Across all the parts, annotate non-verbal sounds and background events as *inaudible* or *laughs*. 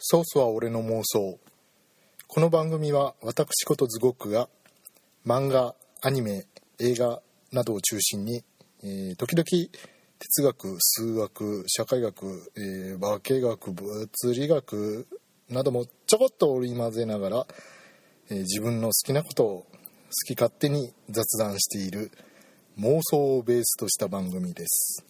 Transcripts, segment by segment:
ソースは俺の妄想。この番組は私ことズゴックが漫画アニメ映画などを中心に、えー時々哲学数学社会学、えー化学物理学などもちょこっと織り交ぜながら、えー自分の好きなことを好き勝手に雑談している妄想をベースとした番組です。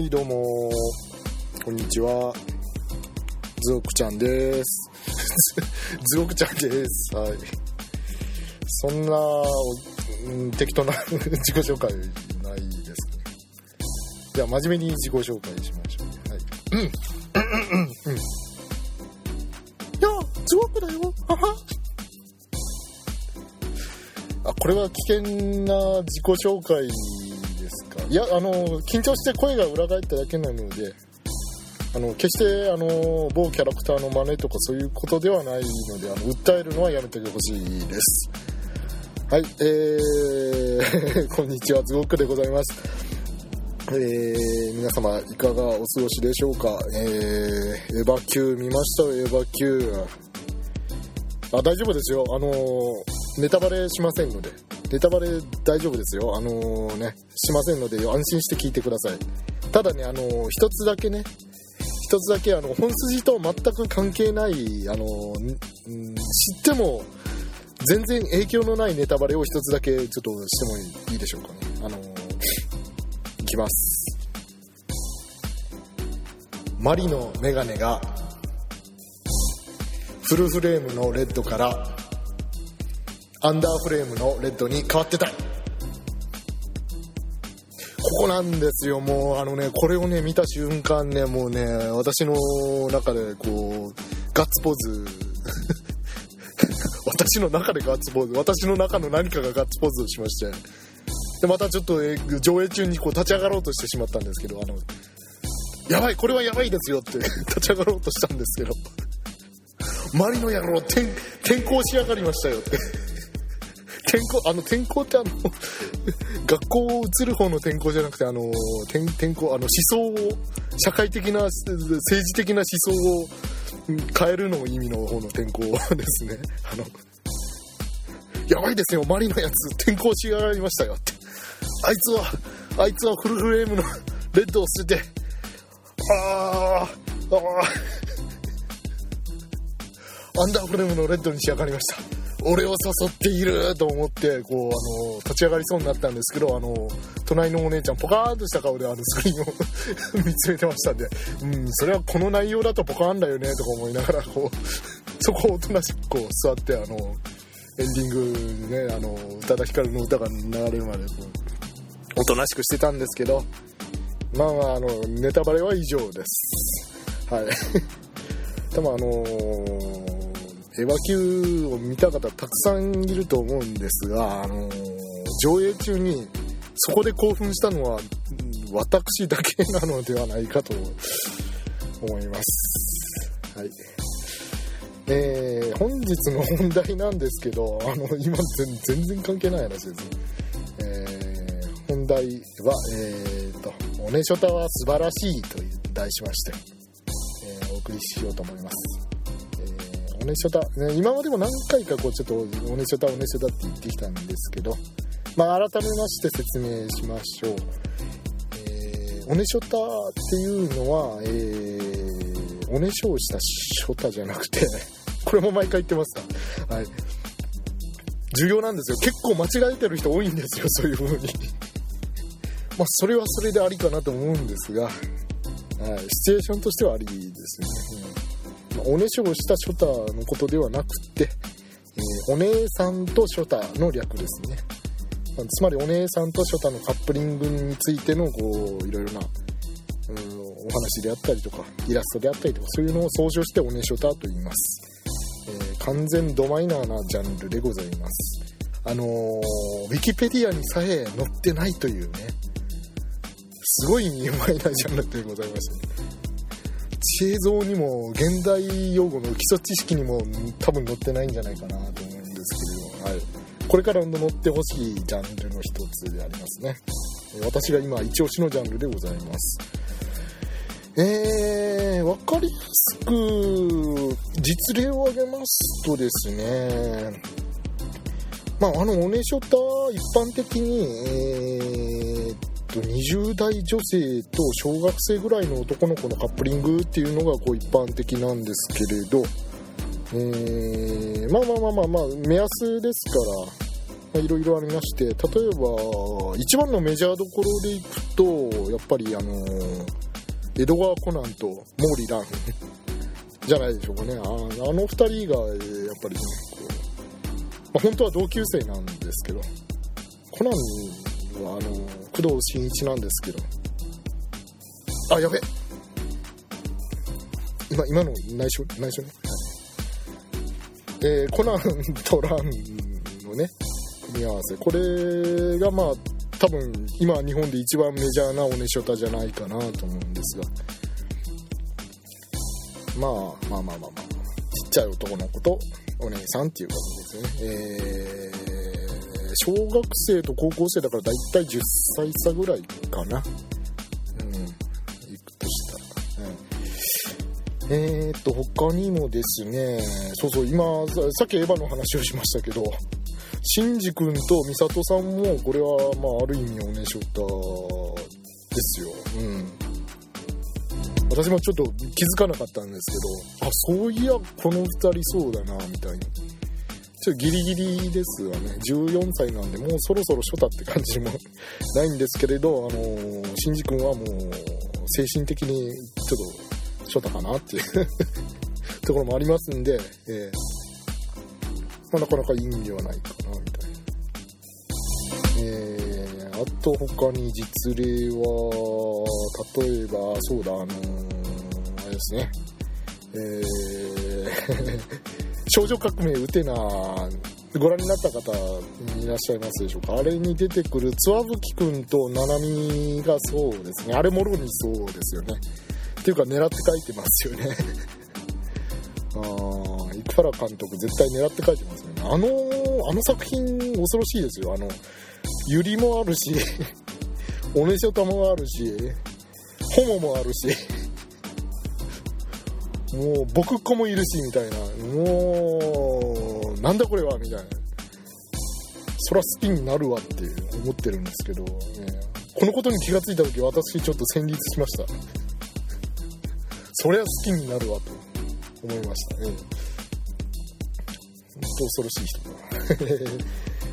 はいどうも。こんにちは。ズオクちゃんです。*laughs* ズオクちゃんです。はい。そんな、うん適当な *laughs* 自己紹介ないですね。じゃあ真面目に自己紹介しましょうね。はい。うん。うんうんうん。いやズオクだよ。はは。あこれは危険な自己紹介ですかいやあの緊張して声が裏返っただけなのであの決してあの某キャラクターの真似とかそういうことではないのであの訴えるのはやめてほしいです。はいえー、*laughs* こんにちはズゴックでございます。えー、皆様いかがお過ごしでしょうか？えー、エヴァ級見ました？エヴァ級。あ大丈夫ですよ。あのネタバレしませんので。ネタバレ大丈夫ですよ。あのねしませんので安心して聞いてください。ただねあの一つだけね一つだけあの本筋と全く関係ないあのん知っても全然影響のないネタバレを一つだけちょっとしてもいいでしょうかね。あのいきます。マリのメガネがフルフレームのレッドからアンダーフレームのレッドに変わってた。ここなんですよ。もうあのねこれをね見た瞬間ねもうね私の中でこうガッツポーズ。*laughs* 私の中でガッツポーズ。私の中の何かがガッツポーズをしまして。でまたちょっと、上映中にこう立ち上がろうとしてしまったんですけどあのやばいこれはやばいですよって *laughs* 立ち上がろうとしたんですけど。*laughs* マリの野郎転校しやがりましたよって。転校あの転校ってあの *laughs* 学校を移る方の転校じゃなくてあの転転校あの思想を社会的な政治的な思想を変えるの意味の方の転校ですね。*laughs* あのやばいですよマリのやつ転校しやがりましたよ。ってあいつはあいつはフルフレームのレッドを捨ててあーあーアンダーフレームのレッドに仕上がりました。俺を誘っていると思ってこうあの立ち上がりそうになったんですけどあの隣のお姉ちゃんポカーンとした顔であのスクリーンを *laughs* 見つめてましたんでうんそれはこの内容だとポカーンだよねとか思いながらこうそこをおとなしくこう座ってあのエンディングでねあの宇多田ヒカルの歌が流れるまでこうおとなしくしてたんですけどまあまああのネタバレは以上です。はい。*laughs* 多分あのーエヴァ級を見た方たくさんいると思うんですが、あのー上映中にそこで興奮したのは私だけなのではないかと思います。はい。えー本日の本題なんですけど、あの、今全然関係ない話ですね。えー本題は、えーと、おねしょたは素晴らしいと題しまして、えーお送りしようと思います。おねしょた、ね今までも何回かこうちょっとおねしょたおねしょたって言ってきたんですけど、まあ、改めまして説明しましょう。えー、おねしょたっていうのは、えー、おねしょをしたショタじゃなくて、*laughs* これも毎回言ってますか？はい。重要なんですよ。結構間違えてる人多いんですよ、*laughs* そういう風に。*laughs* まあ、それはそれでありかなと思うんですが、はい、シチュエーションとしてはありですね。おねしょをしたショタのことではなくて、えー、お姉さんとショタの略ですね。つまりお姉さんとショタのカップリングについてのこういろいろな、うん、お話であったりとかイラストであったりとかそういうのを総称しておねショタと言います、えー、完全ドマイナーなジャンルでございます。あのー、ウィキペディアにさえ載ってないというねすごい有名なジャンルでございまして、ね、知恵像にも現代用語の基礎知識にも多分載ってないんじゃないかなと思うんですけれど、はい、これから乗ってほしいジャンルの一つでありますね。私が今一押しのジャンルでございます。えー、分かりやすく実例を挙げますとですねまあ、あのおねしょた一般的に、えー、と20代女性と小学生ぐらいの男の子のカップリングっていうのがこう一般的なんですけれど、えー、まあまあまあまあまあ目安ですからいろいろありまして例えば一番のメジャーどころでいくとやっぱりあの江戸川コナンと毛利蘭じゃないでしょうかねああの2人がやっぱりねまあ、本当は同級生なんですけどコナンはあの工藤新一なんですけど。あやべ。今今の内緒内緒ね、えー、コナンとランのね組み合わせ。これがまあ多分今日本で一番メジャーなおねしょたじゃないかなと思うんですが。まあまあまあまあまあちっちゃい男の子とお姉さんっていう感じですね。えー、小学生と高校生だからだいたい10歳差ぐらいかな。うん、行くとしたら。うん、えー、っと、他にもですね、そうそう、今、さっきエヴァの話をしましたけど、シンジ君とミサトさんも、これは、まあ、ある意味おねしょたですよ。うん。私もちょっと気づかなかったんですけどあそういやこの2人そうだなみたいなちょっとギリギリですわね14歳なんでもうそろそろ初太って感じもないんですけれどあのシンジ君はもう精神的にちょっと初太かなっていう *laughs* ところもありますんで、えーまあ、なかなかいいんではないかなみたいな。えーあと他に実例は、例えば、そうだ、あのー、あれですね、えー少女革命ウテナご覧になった方いらっしゃいますでしょうか？あれに出てくるつわぶきくんとななみがそうですねあれもろにそうですよね。っていうか狙って書いてますよね。*laughs* あ生原監督絶対狙って書いてますよね。あのあの作品恐ろしいですよ。あのユリもあるし *laughs* おねしょたもあるしホモもあるし。もう僕っ子もいるしみたいな。もうなんだこれはみたいな。そら好きになるわって思ってるんですけど、ね、このことに気がついた時私ちょっと戦慄しました。そりゃ好きになるわと思いました。ね本当恐ろしい人だ。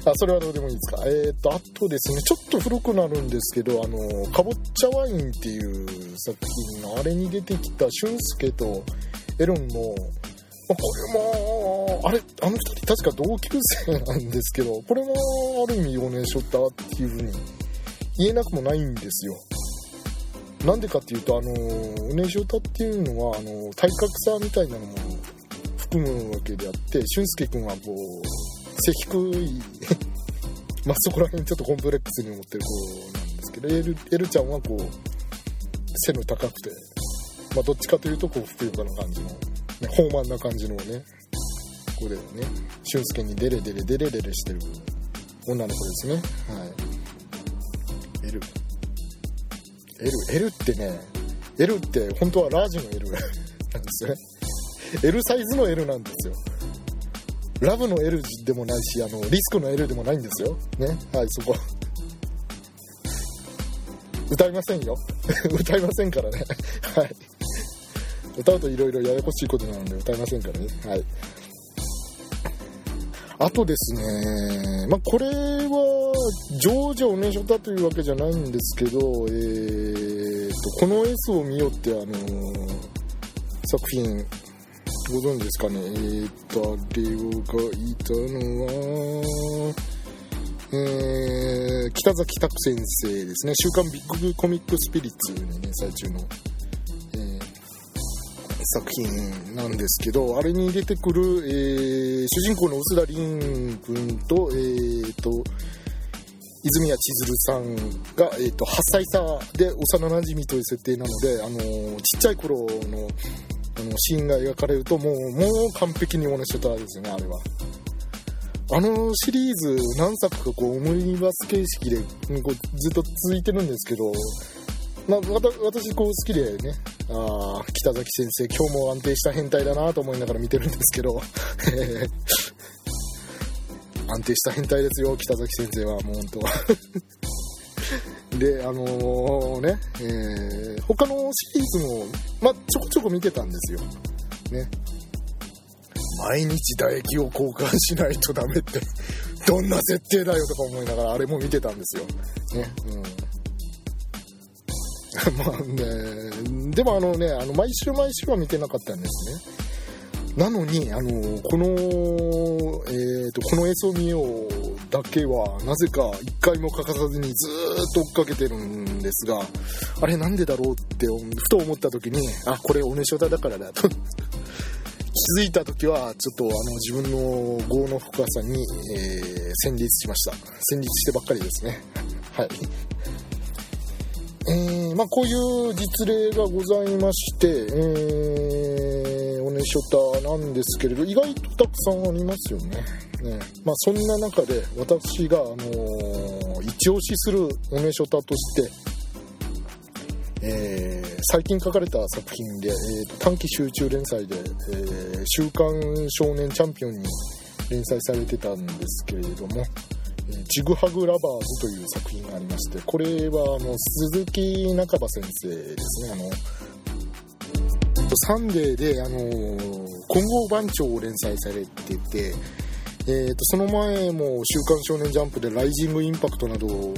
*laughs* あそれはどうでもいいですか。えっ、と、あとですね、ちょっと古くなるんですけど、あの、かぼちゃワインっていう作品のあれに出てきた俊介とエロンの、ま、これも、あれ、あの二人確か同級生なんですけど、これもある意味をね、しょったっていう風に言えなくもないんですよ。なんでかっていうと、あの、おねしょたっていうのは、あの、体格差みたいなのも含むわけであって、俊介くんはこう、背低い *laughs* まあそこら辺ちょっとコンプレックスに思ってる子なんですけどエルエルちゃんはこう背の高くて、まあ、どっちかというとこうふくよかな感じの、ね、豊満な感じのね子でね俊介にデレデレデレデレしてる女の子ですね。はい。エル。L, L ってね L って本当はラージの L *laughs* なんですよね。L サイズの L なんですよ。ラブの L でもないしあのリスクの L でもないんですよ。ね。はいそこ。*laughs* 歌いませんよ。*laughs* 歌いませんからね。はい。歌うといろいろややこしいことなので歌いませんからね。はい。あとですね、まあ、これは、ジョージャおねしょだというわけじゃないんですけど、えー、と、この S を見よって、あのー、作品、ご存知ですかね？えー、と、あれを書いたのは、えー、北崎拓先生ですね。週刊ビッグコミックスピリッツに連載中の。作品なんですけど、あれに出てくる、えー、主人公の薄田凛君と、えー、と、泉谷千鶴さんが、えー、と8歳差で幼なじみという設定なので、あの、ちっちゃい頃のあのシーンが描かれるともうもう完璧に同じ人ですよねあれは。あのシリーズ何作かこうオムニバス形式でこうずっと続いてるんですけどまあ、私こう好きでねあ北崎先生今日も安定した変態だなと思いながら見てるんですけど。*laughs* 安定した変態ですよ北崎先生はもう本当。であのー、ね、えー、他のシリーズも、ま、ちょこちょこ見てたんですよ。ね。毎日唾液を交換しないとダメって。どんな設定だよとか思いながらあれも見てたんですよ。ね。うん。*laughs* まあね、でもあのね、あの毎週毎週は見てなかったんですね。なのに、あの、この、えーと、この映像見ようだけは、なぜか一回も欠かさずにずっと追っかけてるんですが、あれなんでだろうってふと思った時に、あ、これおねしょだだからだと気づいた時は、ちょっとあの自分の業の深さに、えー、戦慄しました。戦慄してばっかりですね。はい。えー、まあ、こういう実例がございまして、えー、おねしょたなんですけれど、意外とたくさんありますよね。ねまあ、そんな中で私が、あのー、一押しするおねしょたとして、えー、最近書かれた作品で、えー、短期集中連載で、えー、週刊少年チャンピオンに連載されてたんですけれども、ちぐはぐラバーズという作品がありまして、これはあの鈴木央先生ですね。あのサンデーで、あの金剛番長を連載されてて、えーと、その前も「週刊少年ジャンプ」で「ライジングインパクト」などを、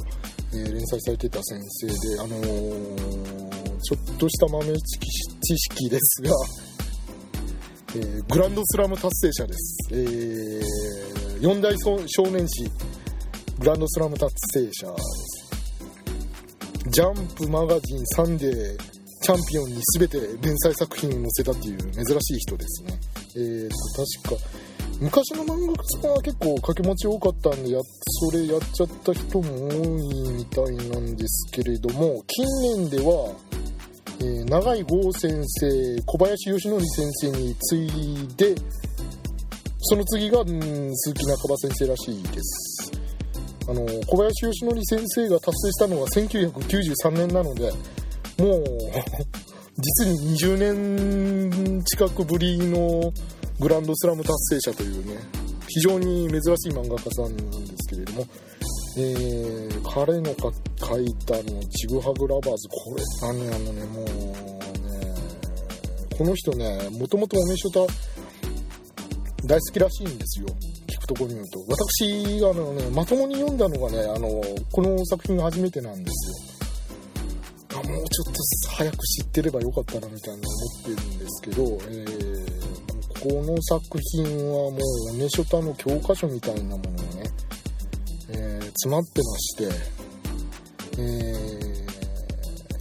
えー、連載されてた先生で、あのー、ちょっとした豆知識ですが、えー、グランドスラム達成者です、えー、四大少年誌グランドスラム達成者。ジャンプマガジンサンデーチャンピオンに全て連載作品を載せたっていう珍しい人ですね。えーと、確か、昔の漫画家さんは結構掛け持ち多かったんで、や、それやっちゃった人も多いみたいなんですけれども、近年では、えー、長井剛先生、小林義則先生に次いで、その次が、鈴木中葉先生らしいです。あの小林義則先生が達成したのは1993年なのでもう *laughs* 実に20年近くぶりのグランドスラム達成者というね非常に珍しい漫画家さんなんですけれども、えー、彼の書いたの「ちぐはぐラバーズ」これあのねあのねもうねこの人ねもともとおめしょた大好きらしいんですよ。ところによると私あの、ね、まともに読んだのがねあのこの作品が初めてなんですよ。あもうちょっと早く知ってればよかったなみたいな思ってるんですけど、えー、この作品はもうネショタの教科書みたいなものがね、えー、詰まってまして、え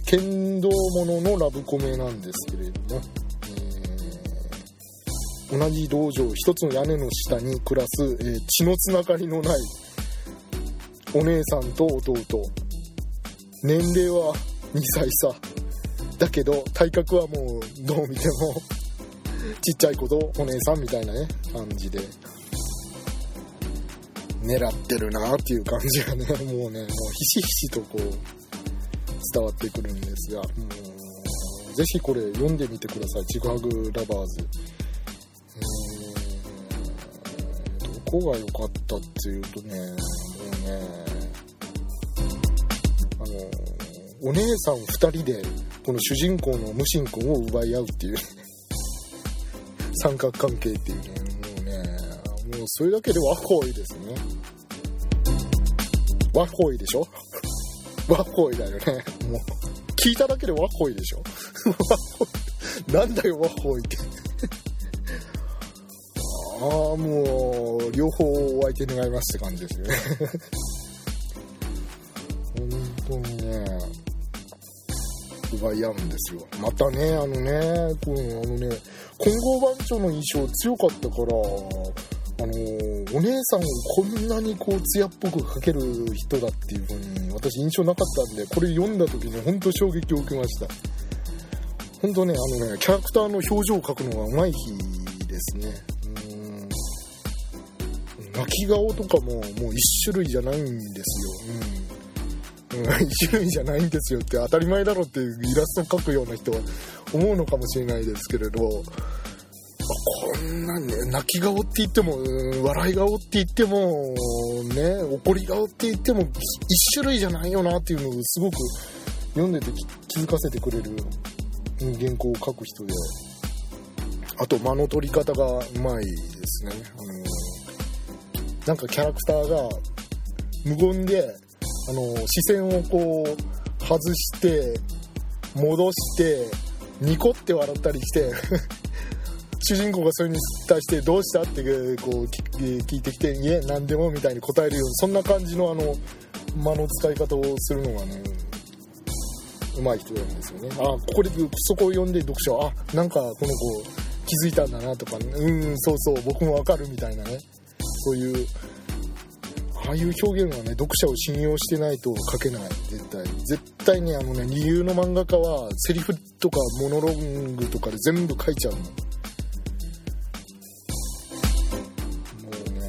ー、剣道もののラブコメなんですけれども同じ道場一つの屋根の下に暮らす、えー、血のつながりのないお姉さんと弟。年齢は2歳差。だけど体格はもうどう見ても *laughs* ちっちゃい子とお姉さんみたいなね感じで。狙ってるなっていう感じがねもうねもうひしひしとこう伝わってくるんですがもうぜひこれ読んでみてください「ちぐはぐラバーズ」こが良かったっていうとねもうねあのお姉さん2人でこの主人公の無心君を奪い合うっていう *laughs* 三角関係っていうねもうねもうそれだけでワッホイですね。ワッホイでしょ？*laughs* ワッホイだよね。もう聞いただけでワッホイでしょ？*laughs* ワッホイ。なんだよワッホイって。ああもう両方お相手願いますって感じですよね。*laughs* 本当にね奪い合うんですよ。またねあのねこのあのね混合番長の印象強かったからあのお姉さんをこんなにこう艶っぽく描ける人だっていう風に私印象なかったんでこれ読んだ時に本当衝撃を受けました。本当ねあのねキャラクターの表情を描くのがうまい日ですね。き顔とかももう一種類じゃないんですよ、うん、うん、一種類じゃないんですよって当たり前だろっていうイラストを描くような人は思うのかもしれないですけれど。こんなね、泣き顔って言っても、笑い顔って言っても、ね、怒り顔って言っても、一種類じゃないよなっていうのをすごく読んでて気づかせてくれる原稿を書く人で、あと間の取り方がうまいですね。あのなんかキャラクターが無言で、あの視線をこう外して戻してニコって笑ったりして *laughs* 主人公がそれに対して「どうした?」ってこう聞いてきて「いえ何でも」みたいに答えるようなそんな感じのあの間の使い方をするのがねうまい人なんですよねあここでそこを読んで読者はあなんかこの子気づいたんだなとか、ね、うんそうそう僕もわかるみたいなねそういうああいう表現はね読者を信用してないと書けない絶対絶対にあのね理由の漫画家はセリフとかモノローグとかで全部書いちゃうのもうね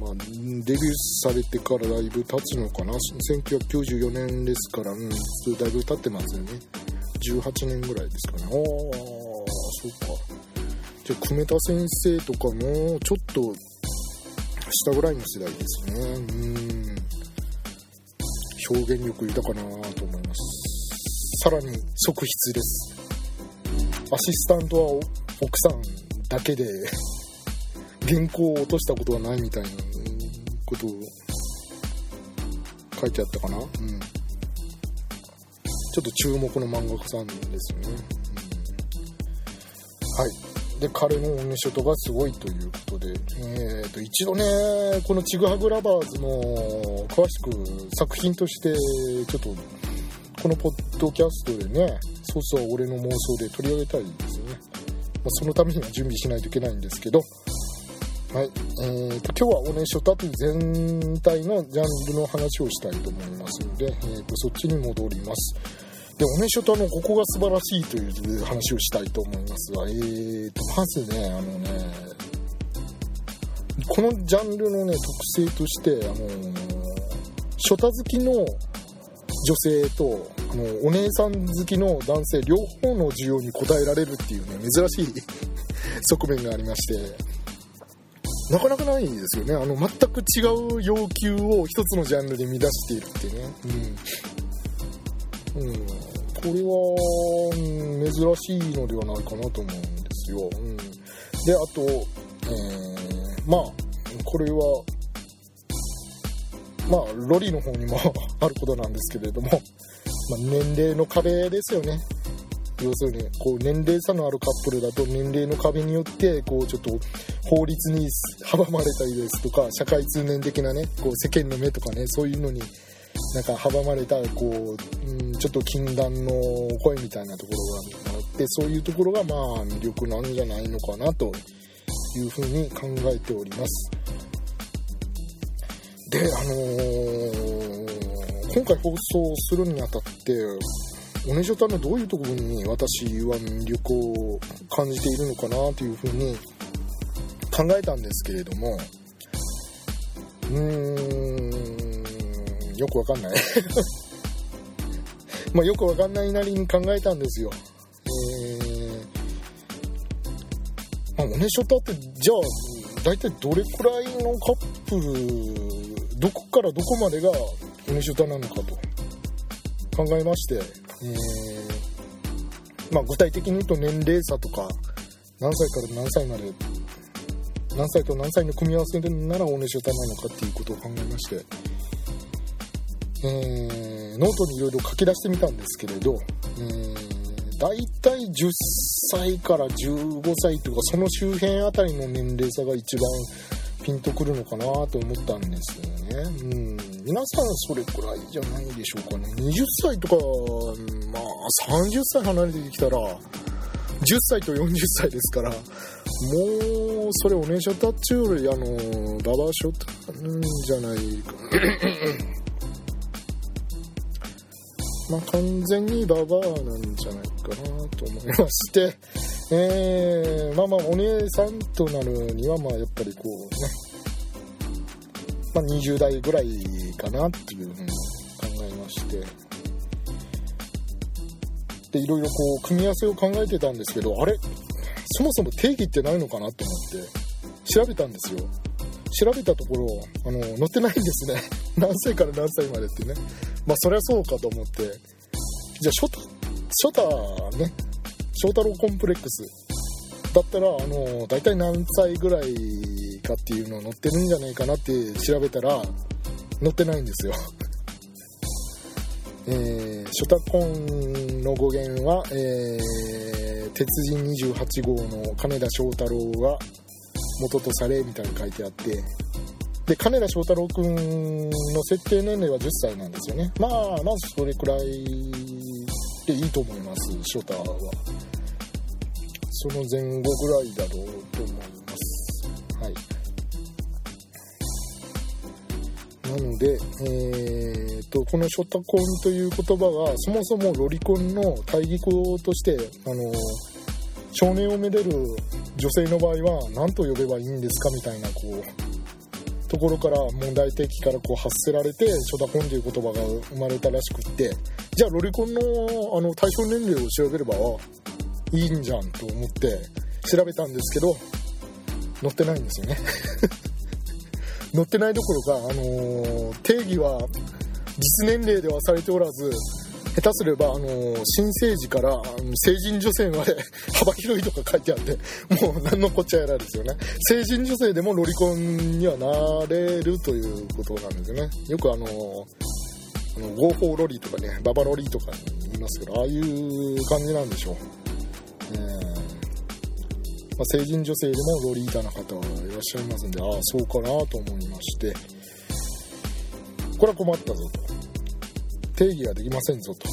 うんまあデビューされてからだいぶ経つのかな1994年ですから、うん、だいぶ経ってますよね。18年ぐらいですかね。ああそうか。じゃあ久米田先生とかもちょっと下ぐらいの世代ですね。うん。表現力豊かなと思います。さらに側筆です。アシスタントは奥さんだけで原稿を落としたことはないみたいなことを書いてあったかな。うん。ちょっと注目の漫画家さんですよね、うん、はい。で彼のオンショットがすごいということで、えー、と一度ねこのちぐはぐラバーズの詳しく作品としてちょっとこのポッドキャストでねそうそう俺の妄想で取り上げたいですよね、まあ、そのためには準備しないといけないんですけどはい、えーと、今日はおねしょたという全体のジャンルの話をしたいと思いますので、えーと、そっちに戻ります。で、おねしょたのここが素晴らしいという話をしたいと思いますが、えーと、まずね、あのね、このジャンルのね、特性として、あの、ショタ好きの女性と、あのお姉さん好きの男性両方の需要に応えられるっていうね、珍しい *laughs* 側面がありまして、なかなかないですよね。あの全く違う要求を一つのジャンルで満たしているってね。うん、うん、これは、珍しいのではないかなと思うんですよ、うん、であと、えー、まあこれはまあロリの方にも *laughs* あることなんですけれども、まあ、年齢の壁ですよね。要するにこう年齢差のあるカップルだと年齢の壁によってこうちょっと法律に阻まれたりですとか社会通念的なねこう世間の目とかねそういうのになんか阻まれたこう、うん、ちょっと禁断の声みたいなところがあってそういうところがまあ魅力なんじゃないのかなというふうに考えております。であのー、今回放送するにあたってオネジョタのどういうところに私は魅力を感じているのかなというふうに考えたんですけれどもうーんよくわかんない。*laughs* まあよくわかんないなりに考えたんですよ。えー、まあ、オネショタってじゃあ大体どれくらいのカップルどこからどこまでがオネショタなのかと。考えまして、えー、まあ、具体的に言うと年齢差とか何歳から何歳まで何歳と何歳の組み合わせでならオネショタなのかっていうことを考えまして、えー、ノートにいろいろ書き出してみたんですけれど、えー、大体10歳から15歳というかその周辺あたりの年齢差が一番ピンとくるのかなと思ったんですよね。うん。皆さんそれくらいじゃないでしょうかね。20歳とか、まあ30歳離れてきたら、10歳と40歳ですから、もう、それお姉ちゃんたちより、あの、ババアショットじゃないかな。まあ、完全にババアなんじゃないかなと思いまして、*laughs* えー、まあまあお姉さんとなるにはまあやっぱりこうね、まあ、20代ぐらいかなっていうふうに考えまして。でいろいろこう組み合わせを考えてたんですけどあれ？そもそも定義ってないのかなと思って調べたんですよ。調べたところあの載ってないんですね。*laughs* 何歳から何歳までってね。まあそりゃそうかと思って。じゃあショタショタね。翔太郎コンプレックス。だったらあの大体何歳ぐらいかっていうの載ってるんじゃないかなって調べたら載ってないんですよ。*laughs* えー、ショタコンの語源は、えー、鉄人28号の金田翔太郎が元とされみたいに書いてあってで金田翔太郎君の設定年齢は10歳なんですよね。まあまずそれくらいでいいと思いますショタは。その前後ぐらいだろうと思います。はい。なので、えーと、このショタコンという言葉がそもそもロリコンの対義語としてあの少年をめでる女性の場合は何と呼べばいいんですかみたいなこうところから問題提起からこう発せられてショタコンという言葉が生まれたらしくってじゃあロリコンのあの対象年齢を調べればいいんじゃんと思って調べたんですけど載ってないんですよね。*laughs* 載ってないどころか、あのー、定義は実年齢ではされておらず下手すれば、あのー、新生児から成人女性まで *laughs* 幅広いとか書いてあってもう何のこっちゃやらですよね。成人女性でもロリコンにはなれるということなんですよね。よくあのーあの合法ロリとかねババロリとか言いますけどああいう感じなんでしょう、えーまあ、成人女性でもロリータな方はいらっしゃいますんでああそうかなと思いまして。これは困ったぞと。定義ができませんぞと。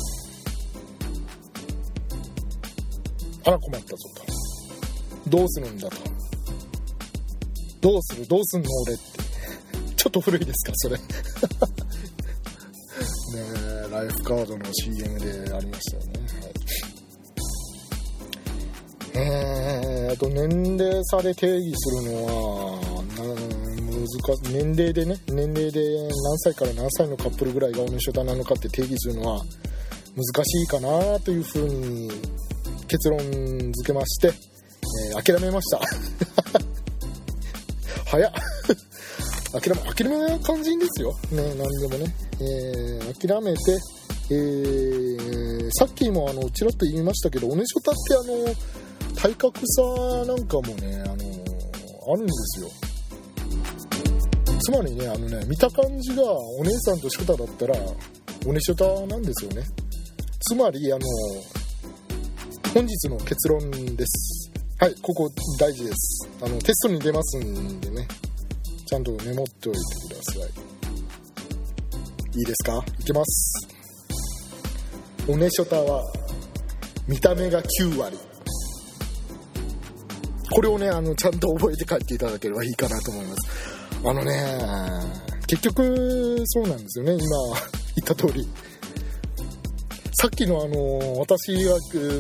あら困ったぞと。どうするんだと。どうするどうすんの俺って。ちょっと古いですかそれ。*laughs* ねライフカードの CM でありましたよね、はい、えー、あと年齢差で定義するのは難年齢でね年齢で何歳から何歳のカップルぐらいがおねしょだなのかって定義するのは難しいかなというふうに結論付けまして、えー、諦めました。*laughs* 早っ。諦め諦め肝心ですよ。ね何でもね、えー、諦めてえー、さっきもあのちらっと言いましたけどおねしょたってあの体格差なんかもねあのあるんですよ。つまりねあのね見た感じがお姉さんとショタだったらおねしょたなんですよね。つまりあの本日の結論です。はいここ大事です。あのテストに出ますんでねちゃんとメモっておいてください。いいですか？いきます。おねしょたは見た目が9割。これをねあのちゃんと覚えて帰っていただければいいかなと思います。あのね、結局、そうなんですよね、今 *laughs* 言った通り。さっきのあの、私が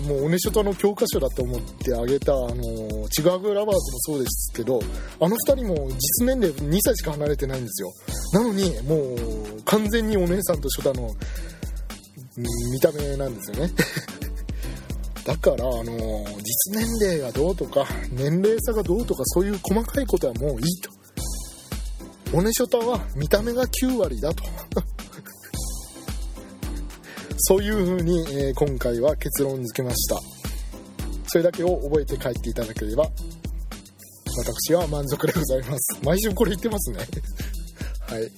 もうおねしょたの教科書だと思ってあげた、あの、ちぐはぐラバーズもそうですけど、あの2人も実年齢2歳しか離れてないんですよ。なのに、もう完全にお姉さんとショタの見た目なんですよね。*laughs* だから、あの実年齢がどうとか、年齢差がどうとか、そういう細かいことはもういいと。オネショタは見た目が9割だと。*laughs* そういう風に、え今回は結論付けました。それだけを覚えて帰っていただければ、私は満足でございます。毎週これ言ってますね。*laughs* はい。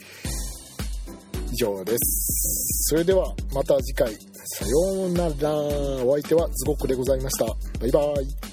以上です。それではまた次回、さようなら。お相手はズゴックでございました。バイバーイ。